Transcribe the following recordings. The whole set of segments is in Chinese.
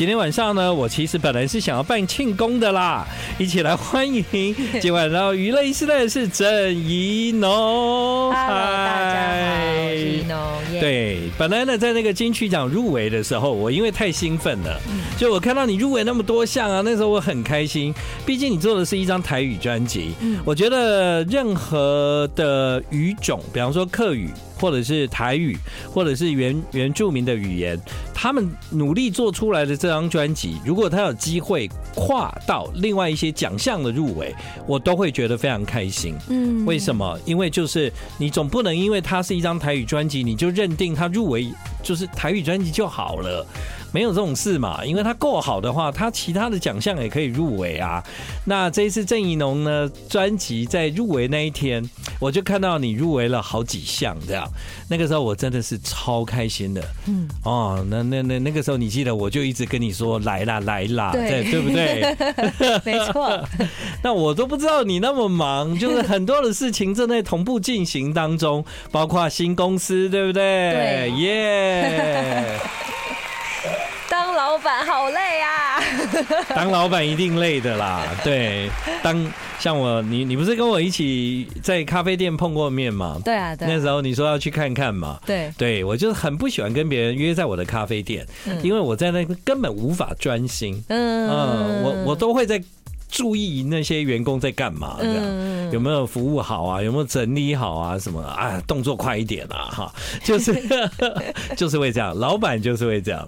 今天晚上呢，我其实本来是想要办庆功的啦，一起来欢迎今晚到娱乐一时代的是郑怡农。Hello，大家好，我是宜农。Yeah. 对，本来呢，在那个金曲奖入围的时候，我因为太兴奋了，就、嗯、我看到你入围那么多项啊，那时候我很开心。毕竟你做的是一张台语专辑，嗯，我觉得任何的语种，比方说客语。或者是台语，或者是原原住民的语言，他们努力做出来的这张专辑，如果他有机会跨到另外一些奖项的入围，我都会觉得非常开心。嗯，为什么？因为就是你总不能因为它是一张台语专辑，你就认定它入围就是台语专辑就好了。没有这种事嘛，因为他够好的话，他其他的奖项也可以入围啊。那这一次郑怡农呢，专辑在入围那一天，我就看到你入围了好几项，这样，那个时候我真的是超开心的。嗯，哦，那那那那个时候你记得，我就一直跟你说来啦来啦，对对不对？没错。那我都不知道你那么忙，就是很多的事情正在同步进行当中，包括新公司，对不对？对，耶。Yeah 当老板好累啊！当老板一定累的啦。对，当像我，你你不是跟我一起在咖啡店碰过面吗？对啊，对。那时候你说要去看看嘛。对，对我就是很不喜欢跟别人约在我的咖啡店，因为我在那根本无法专心。嗯嗯，我我都会在。注意那些员工在干嘛，这样有没有服务好啊？有没有整理好啊？什么啊？动作快一点啊！哈，就是 就是会这样，老板就是会这样。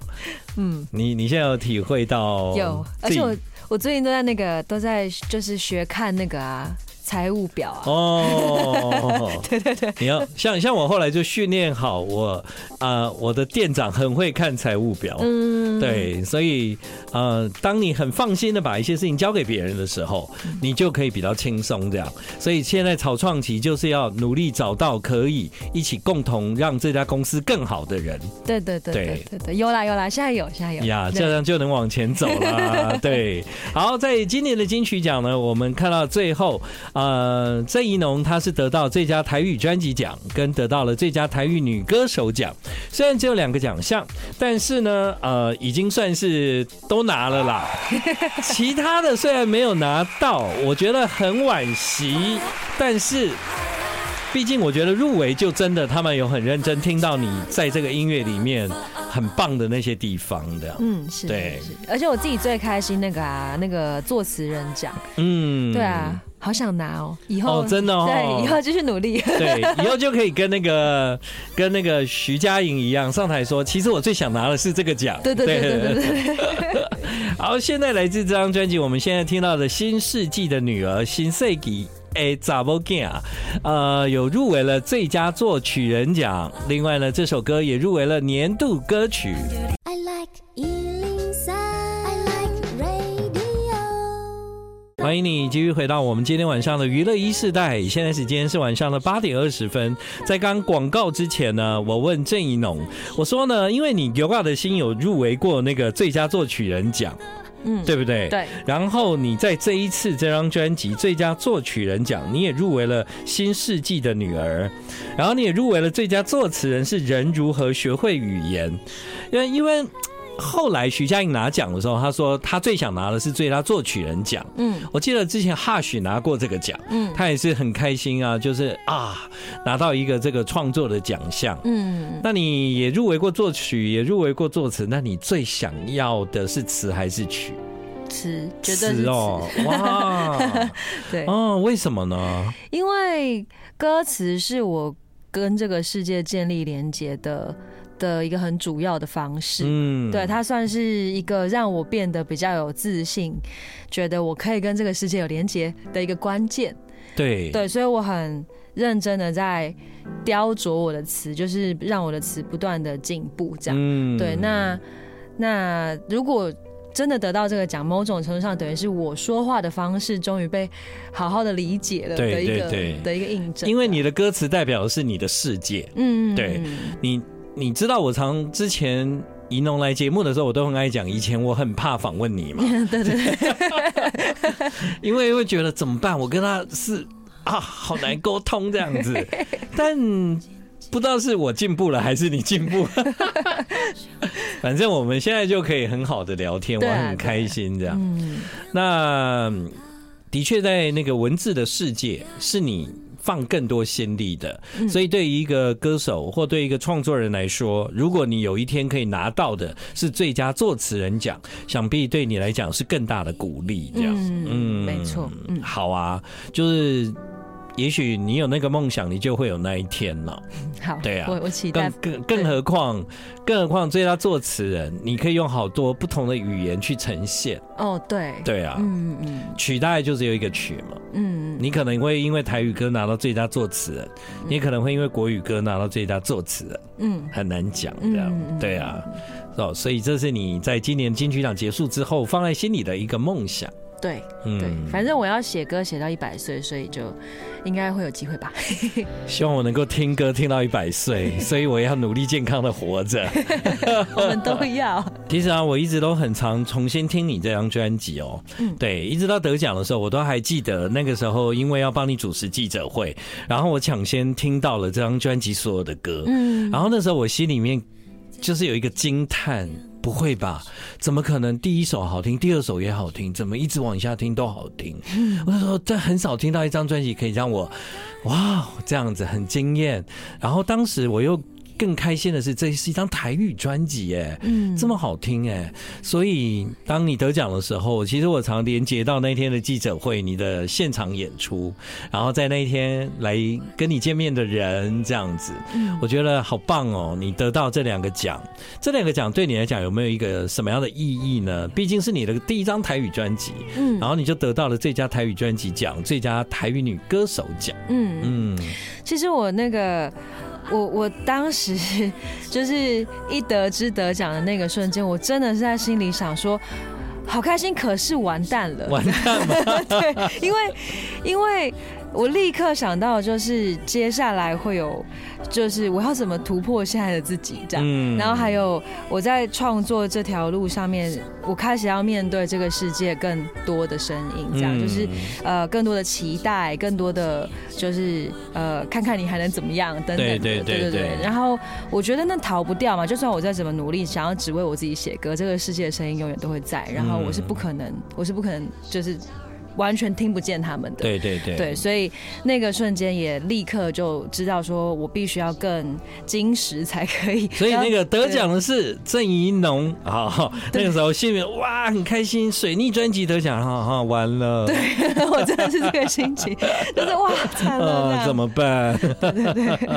嗯，你你现在有体会到？有，而且我我最近都在那个都在就是学看那个啊。财务表啊！哦，对对对，你要像像我后来就训练好我啊、呃，我的店长很会看财务表，嗯，对，所以呃，当你很放心的把一些事情交给别人的时候，你就可以比较轻松这样。所以现在草创期就是要努力找到可以一起共同让这家公司更好的人。对对对对对对，有啦有啦，现在有现在有呀，这样就能往前走了。对，好，在今年的金曲奖呢，我们看到最后。呃，郑怡农她是得到最佳台语专辑奖，跟得到了最佳台语女歌手奖。虽然只有两个奖项，但是呢，呃，已经算是都拿了啦。其他的虽然没有拿到，我觉得很惋惜。但是，毕竟我觉得入围就真的他们有很认真听到你在这个音乐里面很棒的那些地方的。嗯，是，对。而且我自己最开心那个啊，那个作词人奖。嗯，对啊。好想拿哦！以后哦，真的哦，对，以后继续努力。对，以后就可以跟那个跟那个徐佳莹一样上台说，其实我最想拿的是这个奖。对对对对对对。好，现在来自这张专辑，我们现在听到的《新世纪的女儿》新世纪的查某囝啊，呃，有入围了最佳作曲人奖。另外呢，这首歌也入围了年度歌曲。欢迎你继续回到我们今天晚上的娱乐一世代。现在时间是晚上的八点二十分。在刚广告之前呢，我问郑怡农，我说呢，因为你《油画的心》有入围过那个最佳作曲人奖，嗯，对不对？对。然后你在这一次这张专辑最佳作曲人奖，你也入围了《新世纪的女儿》，然后你也入围了最佳作词人是人如何学会语言，因为因为。后来徐佳莹拿奖的时候，她说她最想拿的是最佳作曲人奖。嗯，我记得之前 Hush 拿过这个奖，嗯，他也是很开心啊，就是啊拿到一个这个创作的奖项。嗯，那你也入围过作曲，也入围过作词，那你最想要的是词还是曲？词，绝对是词哦。哇，对哦，为什么呢？因为歌词是我跟这个世界建立连接的。的一个很主要的方式，嗯，对，它算是一个让我变得比较有自信，觉得我可以跟这个世界有连接的一个关键，对，对，所以我很认真的在雕琢我的词，就是让我的词不断的进步，这样，嗯，对，那那如果真的得到这个奖，某种程度上等于是我说话的方式终于被好好的理解了的一个，对的一个印证，因为你的歌词代表的是你的世界，嗯，对你。你知道我常之前怡农来节目的时候，我都很爱讲。以前我很怕访问你嘛，对对对，因为会觉得怎么办？我跟他是啊，好难沟通这样子。但不知道是我进步了还是你进步了。反正我们现在就可以很好的聊天，我很开心这样。嗯，那的确在那个文字的世界是你放更多心力的，所以对于一个歌手或对一个创作人来说，如果你有一天可以拿到的是最佳作词人奖，想必对你来讲是更大的鼓励。这样，嗯，没错，嗯，好啊，就是。也许你有那个梦想，你就会有那一天了。好，对啊，我我期待。更更更何况，更何况最佳作词人，你可以用好多不同的语言去呈现。哦，对，对啊，嗯嗯，曲大概就只有一个曲嘛。嗯，你可能会因为台语歌拿到最佳作词人，你可能会因为国语歌拿到最佳作词人。嗯，很难讲这样。对啊，哦，所以这是你在今年金曲奖结束之后放在心里的一个梦想。对，对，反正我要写歌写到一百岁，所以就应该会有机会吧。希望我能够听歌听到一百岁，所以我要努力健康的活着。我们都要。其实啊，我一直都很常重新听你这张专辑哦。嗯，对，一直到得奖的时候，我都还记得那个时候，因为要帮你主持记者会，然后我抢先听到了这张专辑所有的歌。嗯，然后那时候我心里面就是有一个惊叹。不会吧？怎么可能？第一首好听，第二首也好听，怎么一直往下听都好听？我就说，这很少听到一张专辑可以让我，哇，这样子很惊艳。然后当时我又。更开心的是，这是一张台语专辑，哎，嗯，这么好听，哎，所以当你得奖的时候，其实我常连接到那天的记者会，你的现场演出，然后在那一天来跟你见面的人，这样子，我觉得好棒哦！你得到这两个奖，这两个奖对你来讲有没有一个什么样的意义呢？毕竟是你的第一张台语专辑，嗯，然后你就得到了最佳台语专辑奖、最佳台语女歌手奖，嗯嗯，其实我那个。我我当时就是一得知得奖的那个瞬间，我真的是在心里想说，好开心，可是完蛋了，完蛋了，对，因为因为。我立刻想到，就是接下来会有，就是我要怎么突破现在的自己这样，嗯，然后还有我在创作这条路上面，我开始要面对这个世界更多的声音，这样。就是呃更多的期待，更多的就是呃看看你还能怎么样等等，对对对对。然后我觉得那逃不掉嘛，就算我再怎么努力，想要只为我自己写歌，这个世界的声音永远都会在，然后我是不可能，我是不可能就是。完全听不见他们的，对对对，对，所以那个瞬间也立刻就知道，说我必须要更精实才可以。所以那个得奖的是郑怡农 啊，那个时候心里面哇很开心，水逆专辑得奖，哈哈，完了，对 我真的是这个心情，就是哇惨了，怎么办？对对对，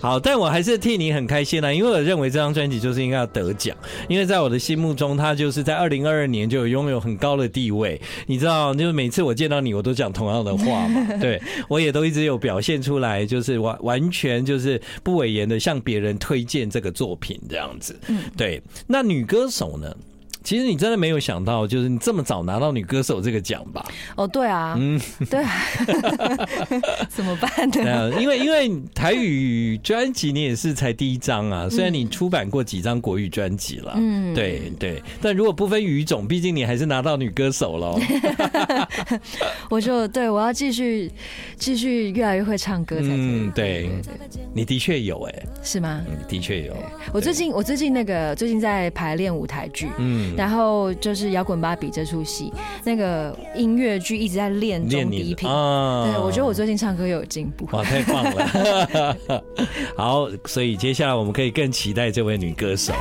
好，但我还是替你很开心啦，因为我认为这张专辑就是应该要得奖，因为在我的心目中，它就是在二零二二年就有拥有很高的地位，你知道。就是每次我见到你，我都讲同样的话嘛。对，我也都一直有表现出来，就是完完全就是不委言的向别人推荐这个作品这样子。对。那女歌手呢？其实你真的没有想到，就是你这么早拿到女歌手这个奖吧？哦，对啊，嗯，对啊，怎么办呢？因为因为台语专辑你也是才第一张啊，虽然你出版过几张国语专辑了，嗯，对对，但如果不分语种，毕竟你还是拿到女歌手喽。我就对我要继续继续越来越会唱歌才。嗯，对，你的确有哎，是吗？的确有。我最近我最近那个最近在排练舞台剧，嗯。然后就是摇滚芭比这出戏，那个音乐剧一直在练中低频。啊，对，我觉得我最近唱歌有进步。哇，太棒了！好，所以接下来我们可以更期待这位女歌手。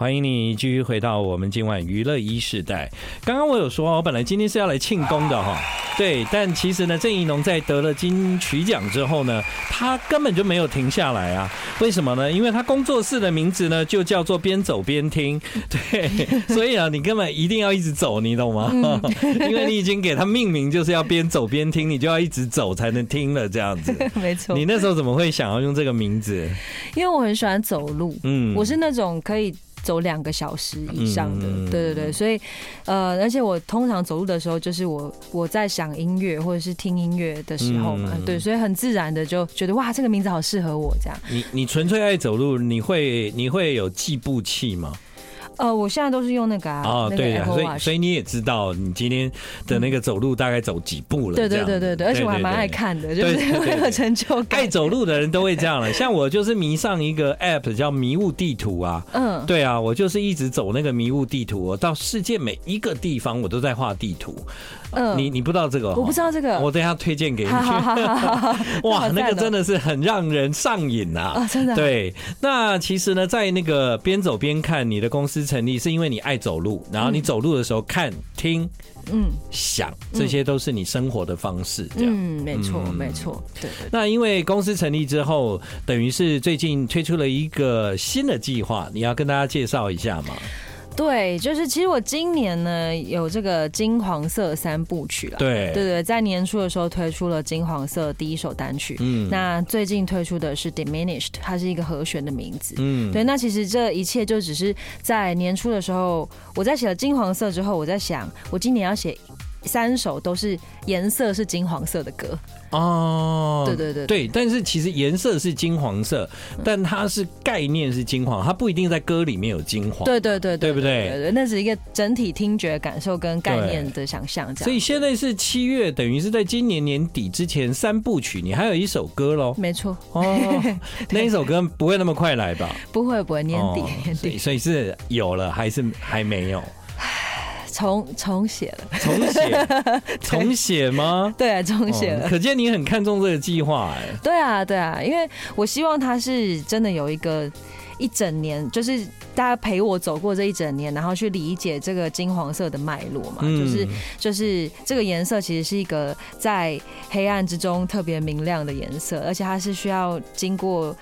欢迎你继续回到我们今晚娱乐一世代。刚刚我有说，我本来今天是要来庆功的哈，对，但其实呢，郑怡农在得了金曲奖之后呢，他根本就没有停下来啊。为什么呢？因为他工作室的名字呢，就叫做边走边听。对，所以啊，你根本一定要一直走，你懂吗？因为你已经给他命名，就是要边走边听，你就要一直走才能听了，这样子。没错。你那时候怎么会想要用这个名字？因为我很喜欢走路，嗯，我是那种可以。走两个小时以上的，对对对，所以，呃，而且我通常走路的时候，就是我我在想音乐或者是听音乐的时候嘛，对，所以很自然的就觉得哇，这个名字好适合我这样。你你纯粹爱走路，你会你会有计步器吗？呃，我现在都是用那个啊。哦，对呀，所以所以你也知道你今天的那个走路大概走几步了。对对对对对，而且我还蛮爱看的，就是会 有成就感。爱走路的人都会这样了，像我就是迷上一个 app 叫迷雾地图啊。嗯，对啊，我就是一直走那个迷雾地图，我到世界每一个地方我都在画地图。嗯，你你不知道这个？我不知道这个，我等一下推荐给你。哇，那个真的是很让人上瘾啊！真的。对，那其实呢，在那个边走边看，你的公司成立是因为你爱走路，然后你走路的时候看、听、嗯、想，这些都是你生活的方式。这样，嗯，没错，没错。对。那因为公司成立之后，等于是最近推出了一个新的计划，你要跟大家介绍一下吗？对，就是其实我今年呢有这个金黄色三部曲了。对对对，在年初的时候推出了金黄色第一首单曲。嗯，那最近推出的是 Diminished，它是一个和弦的名字。嗯，对，那其实这一切就只是在年初的时候，我在写了金黄色之后，我在想，我今年要写三首都是颜色是金黄色的歌。哦，对对对对，但是其实颜色是金黄色，但它是概念是金黄，它不一定在歌里面有金黄。对对对，对不对？对对，那是一个整体听觉感受跟概念的想象。这样。所以现在是七月，等于是在今年年底之前三部曲，你还有一首歌喽？没错。哦，那一首歌不会那么快来吧？不会不会，年底年底。所以是有了还是还没有？重重写了，重写，重写吗？对啊，重写了。可见你很看重这个计划，哎。对啊，对啊，因为我希望他是真的有一个一整年，就是大家陪我走过这一整年，然后去理解这个金黄色的脉络嘛。就是就是这个颜色其实是一个在黑暗之中特别明亮的颜色，而且它是需要经过。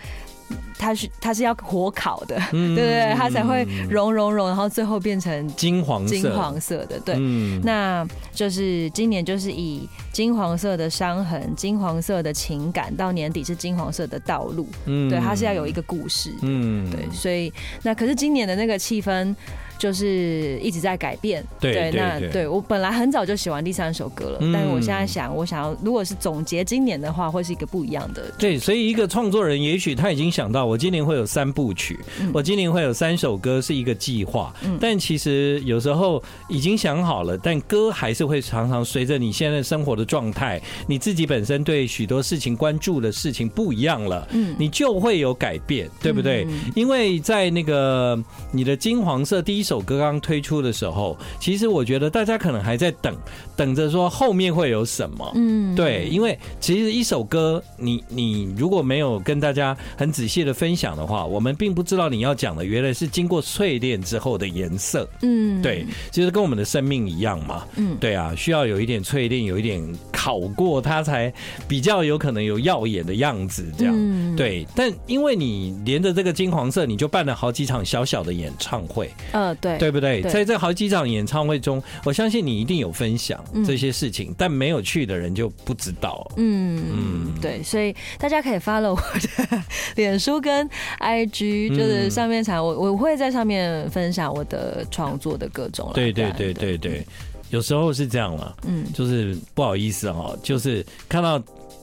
它是它是要火烤的，对对对，它才会融融融，然后最后变成金黄色金黄色的。对，那就是今年就是以金黄色的伤痕、金黄色的情感，到年底是金黄色的道路。嗯，对，它是要有一个故事。嗯，对，所以那可是今年的那个气氛。就是一直在改变，对，对，对，那对我本来很早就写完第三首歌了，嗯、但是我现在想，我想要如果是总结今年的话，会是一个不一样的。对，所以一个创作人，也许他已经想到，我今年会有三部曲，嗯、我今年会有三首歌，是一个计划。嗯，但其实有时候已经想好了，但歌还是会常常随着你现在生活的状态，你自己本身对许多事情关注的事情不一样了，嗯，你就会有改变，对不对？嗯、因为在那个你的金黄色第一。首歌刚推出的时候，其实我觉得大家可能还在等，等着说后面会有什么。嗯，对，因为其实一首歌，你你如果没有跟大家很仔细的分享的话，我们并不知道你要讲的原来是经过淬炼之后的颜色。嗯，对，其实跟我们的生命一样嘛。嗯，对啊，需要有一点淬炼，有一点烤过，它才比较有可能有耀眼的样子。这样，对。但因为你连着这个金黄色，你就办了好几场小小的演唱会。嗯。对，对不对？在这好几场演唱会中，我相信你一定有分享这些事情，嗯、但没有去的人就不知道。嗯嗯，对，所以大家可以 follow 我的脸书跟 IG，就是上面才我我会在上面分享我的创作的各种。对对对对对，有时候是这样嘛。嗯，就是不好意思哦，就是看到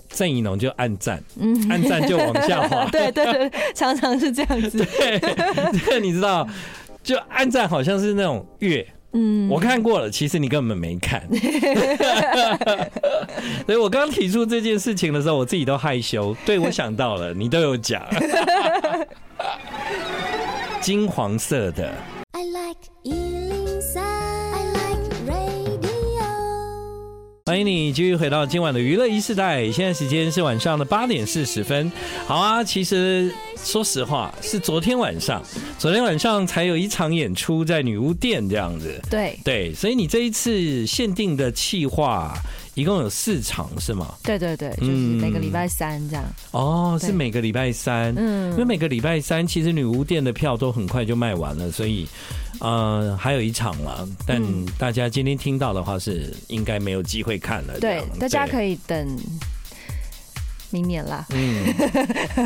郑怡农就按赞，嗯，按赞就往下滑。对对对，常常是这样子。对，对，你知道。就暗赞好像是那种月，嗯，我看过了，其实你根本没看，所以我刚提出这件事情的时候，我自己都害羞。对，我想到了，你都有讲，金黄色的。I like 欢迎你继续回到今晚的娱乐一世代，现在时间是晚上的八点四十分。好啊，其实说实话，是昨天晚上，昨天晚上才有一场演出在女巫店这样子。对对，所以你这一次限定的企划。一共有四场是吗？对对对，就是每个礼拜三这样。哦，是每个礼拜三。嗯，因为每个礼拜三其实女巫店的票都很快就卖完了，所以呃还有一场了。但大家今天听到的话是应该没有机会看了。对，大家可以等。明年啦，嗯，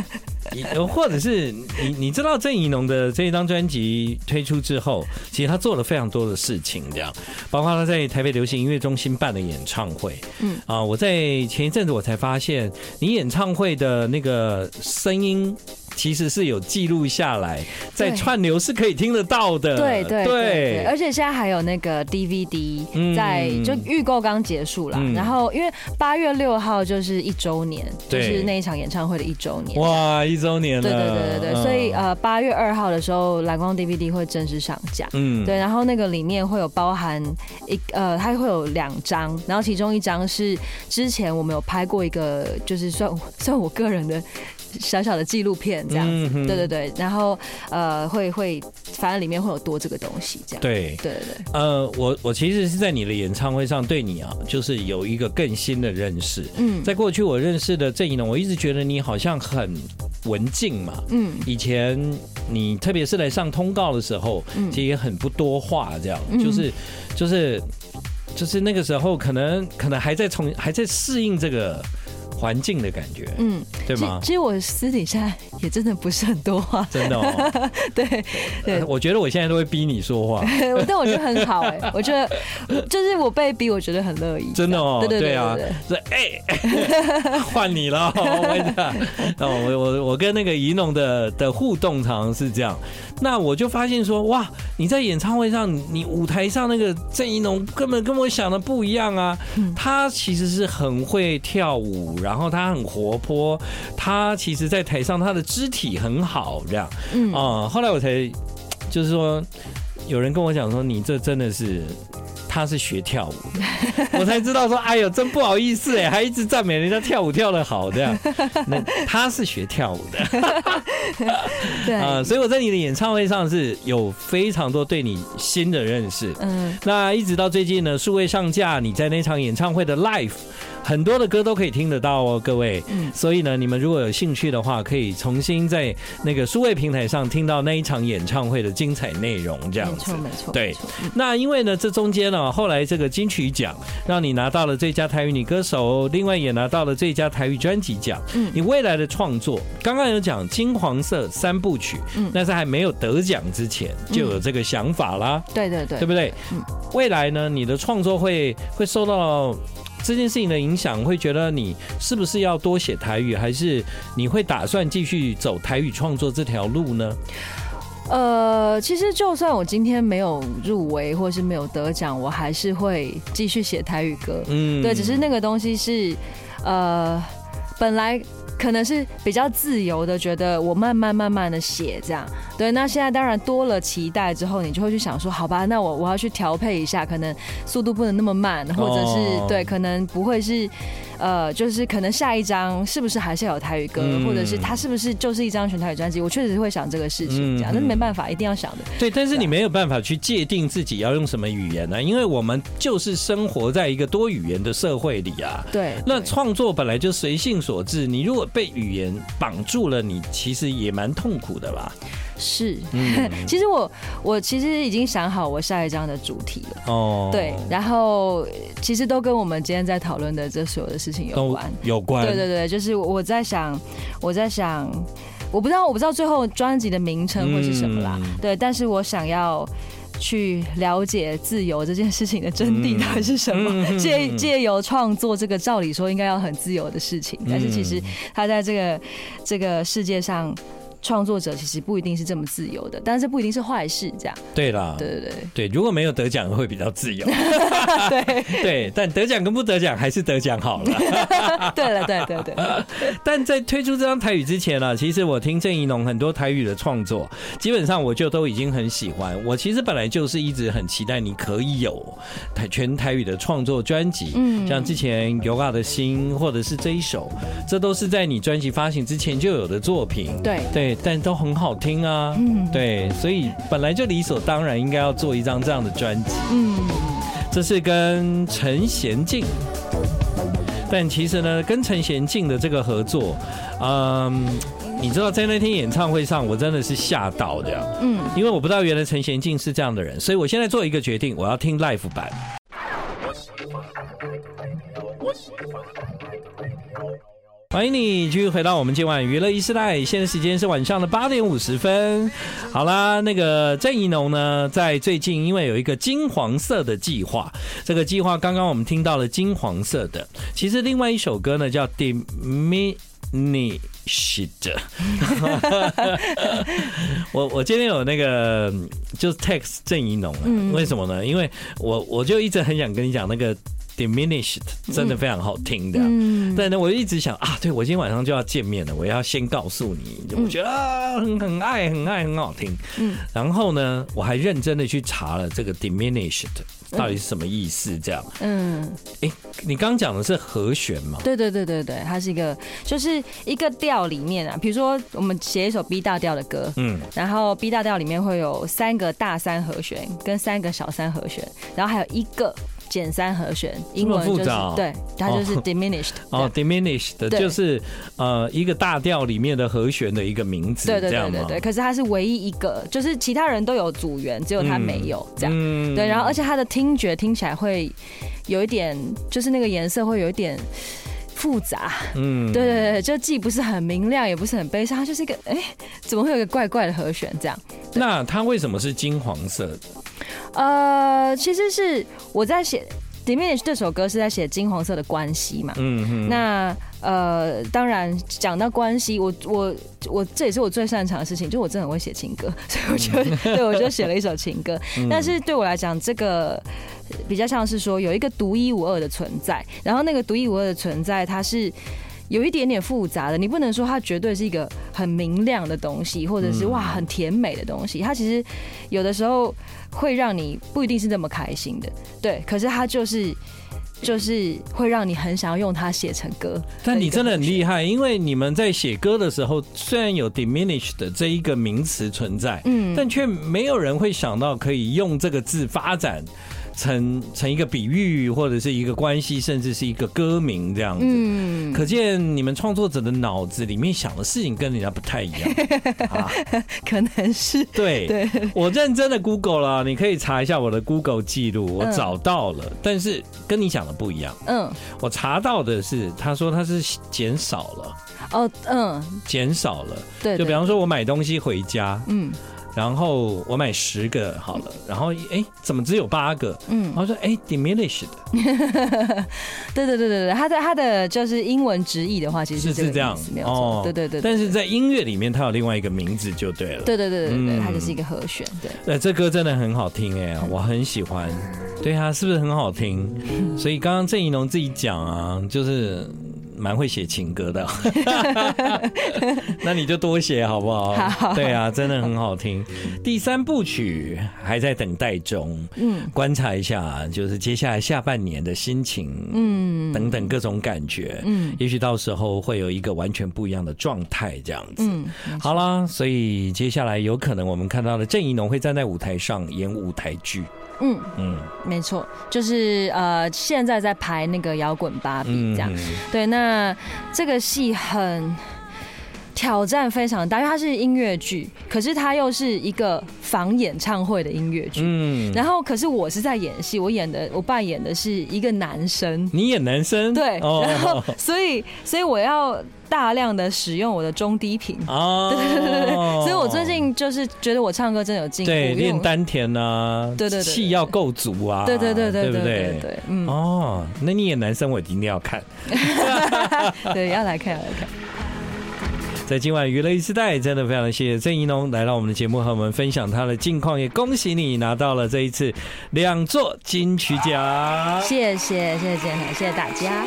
或者是你你知道郑怡农的这一张专辑推出之后，其实他做了非常多的事情，这样，包括他在台北流行音乐中心办的演唱会，嗯啊，我在前一阵子我才发现，你演唱会的那个声音。其实是有记录下来，在串流是可以听得到的。对对对，而且现在还有那个 DVD，在就预购刚结束了，然后因为八月六号就是一周年，就是那一场演唱会的一周年。哇，一周年了！对对对对对，所以呃，八月二号的时候，蓝光 DVD 会正式上架。嗯，对，然后那个里面会有包含一呃，它会有两张，然后其中一张是之前我们有拍过一个，就是算算我个人的。小小的纪录片这样子，嗯、对对对，然后呃会会，反正里面会有多这个东西这样。对对对对。呃，我我其实是在你的演唱会上对你啊，就是有一个更新的认识。嗯，在过去我认识的郑怡农，我一直觉得你好像很文静嘛。嗯。以前你特别是来上通告的时候，嗯，其实也很不多话，这样，嗯、就是就是就是那个时候可能可能还在从还在适应这个。环境的感觉，嗯，对吗？其实我私底下也真的不是很多话，真的哦。对对，我觉得我现在都会逼你说话，但我觉得很好哎，我觉得就是我被逼，我觉得很乐意。真的哦，对对对啊，对，哎，换你了，我讲，我我我跟那个怡农的的互动常常是这样。那我就发现说，哇，你在演唱会上，你舞台上那个郑怡农根本跟我想的不一样啊。他其实是很会跳舞，然后他很活泼，他其实在台上他的肢体很好，这样。嗯啊，后来我才就是说，有人跟我讲说，你这真的是。他是学跳舞，我才知道说，哎呦，真不好意思哎，还一直赞美人家跳舞跳得好这样。那他是学跳舞的，对啊，所以我在你的演唱会上是有非常多对你新的认识。嗯，那一直到最近呢，数位上架，你在那场演唱会的 live。很多的歌都可以听得到哦，各位。嗯，所以呢，你们如果有兴趣的话，可以重新在那个数位平台上听到那一场演唱会的精彩内容，这样子。没错，没错。对，那因为呢，这中间呢，后来这个金曲奖让你拿到了最佳台语女歌手，另外也拿到了最佳台语专辑奖。嗯，你未来的创作，刚刚有讲金黄色三部曲，嗯，但是还没有得奖之前就有这个想法啦。对对对，对不对？嗯，未来呢，你的创作会会受到。这件事情的影响，会觉得你是不是要多写台语，还是你会打算继续走台语创作这条路呢？呃，其实就算我今天没有入围，或是没有得奖，我还是会继续写台语歌。嗯，对，只是那个东西是，呃，本来。可能是比较自由的，觉得我慢慢慢慢的写这样，对。那现在当然多了期待之后，你就会去想说，好吧，那我我要去调配一下，可能速度不能那么慢，或者是对，可能不会是。呃，就是可能下一张是不是还是要有台语歌，嗯、或者是他是不是就是一张全台语专辑？我确实是会想这个事情，这样，但是没办法，一定要想的。对，但是你没有办法去界定自己要用什么语言呢、啊？因为我们就是生活在一个多语言的社会里啊。对。那创作本来就随性所致，你如果被语言绑住了，你其实也蛮痛苦的吧？是，嗯、其实我我其实已经想好我下一张的主题了。哦，对，然后其实都跟我们今天在讨论的这所有的事情有关，有关。对对对，就是我在想，我在想，我不知道我不知道最后专辑的名称会是什么啦。嗯、对，但是我想要去了解自由这件事情的真谛到底是什么。借借由创作这个，照理说应该要很自由的事情，但是其实他在这个这个世界上。创作者其实不一定是这么自由的，但是这不一定是坏事，这样。对啦，对对对对，如果没有得奖会比较自由。对对，但得奖跟不得奖还是得奖好了。对了，对对对。但在推出这张台语之前呢，其实我听郑怡农很多台语的创作，基本上我就都已经很喜欢。我其实本来就是一直很期待你可以有台全台语的创作专辑，嗯，像之前《Yoga 的心》或者是这一首，这都是在你专辑发行之前就有的作品。对对。但都很好听啊，嗯，对，所以本来就理所当然应该要做一张这样的专辑，嗯，这是跟陈贤静，但其实呢，跟陈贤静的这个合作，嗯，你知道在那天演唱会上，我真的是吓到的，嗯，因为我不知道原来陈贤静是这样的人，所以我现在做一个决定，我要听 live 版。欢迎你继续回到我们今晚娱乐一时代，现在时间是晚上的八点五十分。好啦，那个郑怡农呢，在最近因为有一个金黄色的计划，这个计划刚刚我们听到了金黄色的，其实另外一首歌呢叫《Dimini》shit，我我今天有那个就是 text 郑怡农了，为什么呢？因为我我就一直很想跟你讲那个。Diminished 真的非常好听的，嗯，但呢，我一直想啊，对我今天晚上就要见面了，我要先告诉你，我觉得啊，很很爱，很爱，很好听。嗯，然后呢，我还认真的去查了这个 Diminished 到底是什么意思，这样。嗯，哎，你刚刚讲的是和弦吗？对对对对对，它是一个，就是一个调里面啊，比如说我们写一首 B 大调的歌，嗯，然后 B 大调里面会有三个大三和弦跟三个小三和弦，然后还有一个。减三和弦，英文就是对，它就是 diminished。哦，diminished 就是呃一个大调里面的和弦的一个名字，对对对对对。可是它是唯一一个，就是其他人都有组员，只有他没有这样。对，然后而且他的听觉听起来会有一点，就是那个颜色会有一点复杂。嗯，对对对，就既不是很明亮，也不是很悲伤，它就是一个哎，怎么会有一个怪怪的和弦这样？那它为什么是金黄色的？呃，其实是我在写《Diminish》这首歌是在写金黄色的关系嘛。嗯嗯。那呃，当然讲到关系，我我我这也是我最擅长的事情，就我真的很会写情歌，所以我就 对我就写了一首情歌。但是对我来讲，这个比较像是说有一个独一无二的存在，然后那个独一无二的存在，它是。有一点点复杂的，你不能说它绝对是一个很明亮的东西，或者是哇很甜美的东西。它其实有的时候会让你不一定是那么开心的，对。可是它就是就是会让你很想要用它写成歌。但你真的很厉害，因为你们在写歌的时候，虽然有 diminish 的这一个名词存在，嗯，但却没有人会想到可以用这个字发展。成成一个比喻，或者是一个关系，甚至是一个歌名这样子。嗯，可见你们创作者的脑子里面想的事情跟人家不太一样啊。可能是对。对，我认真的 Google 了，你可以查一下我的 Google 记录，我找到了，但是跟你想的不一样。嗯，我查到的是，他说他是减少了。哦，嗯，减少了。对，就比方说我买东西回家，嗯。然后我买十个好了，然后哎，怎么只有八个？嗯，然后说哎，diminished。对对对对对，它的它的就是英文直译的话，其实是是这样，没有错。对对对，但是在音乐里面，它有另外一个名字就对了。对对对对对，它就是一个和弦。对，对，这歌真的很好听哎，我很喜欢。对啊，是不是很好听？所以刚刚郑怡农自己讲啊，就是。蛮会写情歌的，那你就多写好不好？好，对啊，真的很好听。第三部曲还在等待中，嗯，观察一下，就是接下来下半年的心情，嗯，等等各种感觉，嗯，也许到时候会有一个完全不一样的状态，这样子。嗯，好啦，所以接下来有可能我们看到的郑怡农会站在舞台上演舞台剧。嗯嗯，没错，就是呃，现在在排那个摇滚芭比这样，嗯、对，那这个戏很挑战非常大，因为它是音乐剧，可是它又是一个仿演唱会的音乐剧，嗯，然后可是我是在演戏，我演的我扮演的是一个男生，你演男生，对，然后所以所以我要。大量的使用我的中低频。哦，对对对对，所以我最近就是觉得我唱歌真的有进步，对，练丹田啊，对对，气要够足啊，对对对对对对对，嗯，哦，那你演男生我一定要看，对，要来看要来看。在今晚娱乐一时代，真的非常的谢谢郑怡农来到我们的节目和我们分享他的近况，也恭喜你拿到了这一次两座金曲奖，谢谢谢谢，谢谢大家。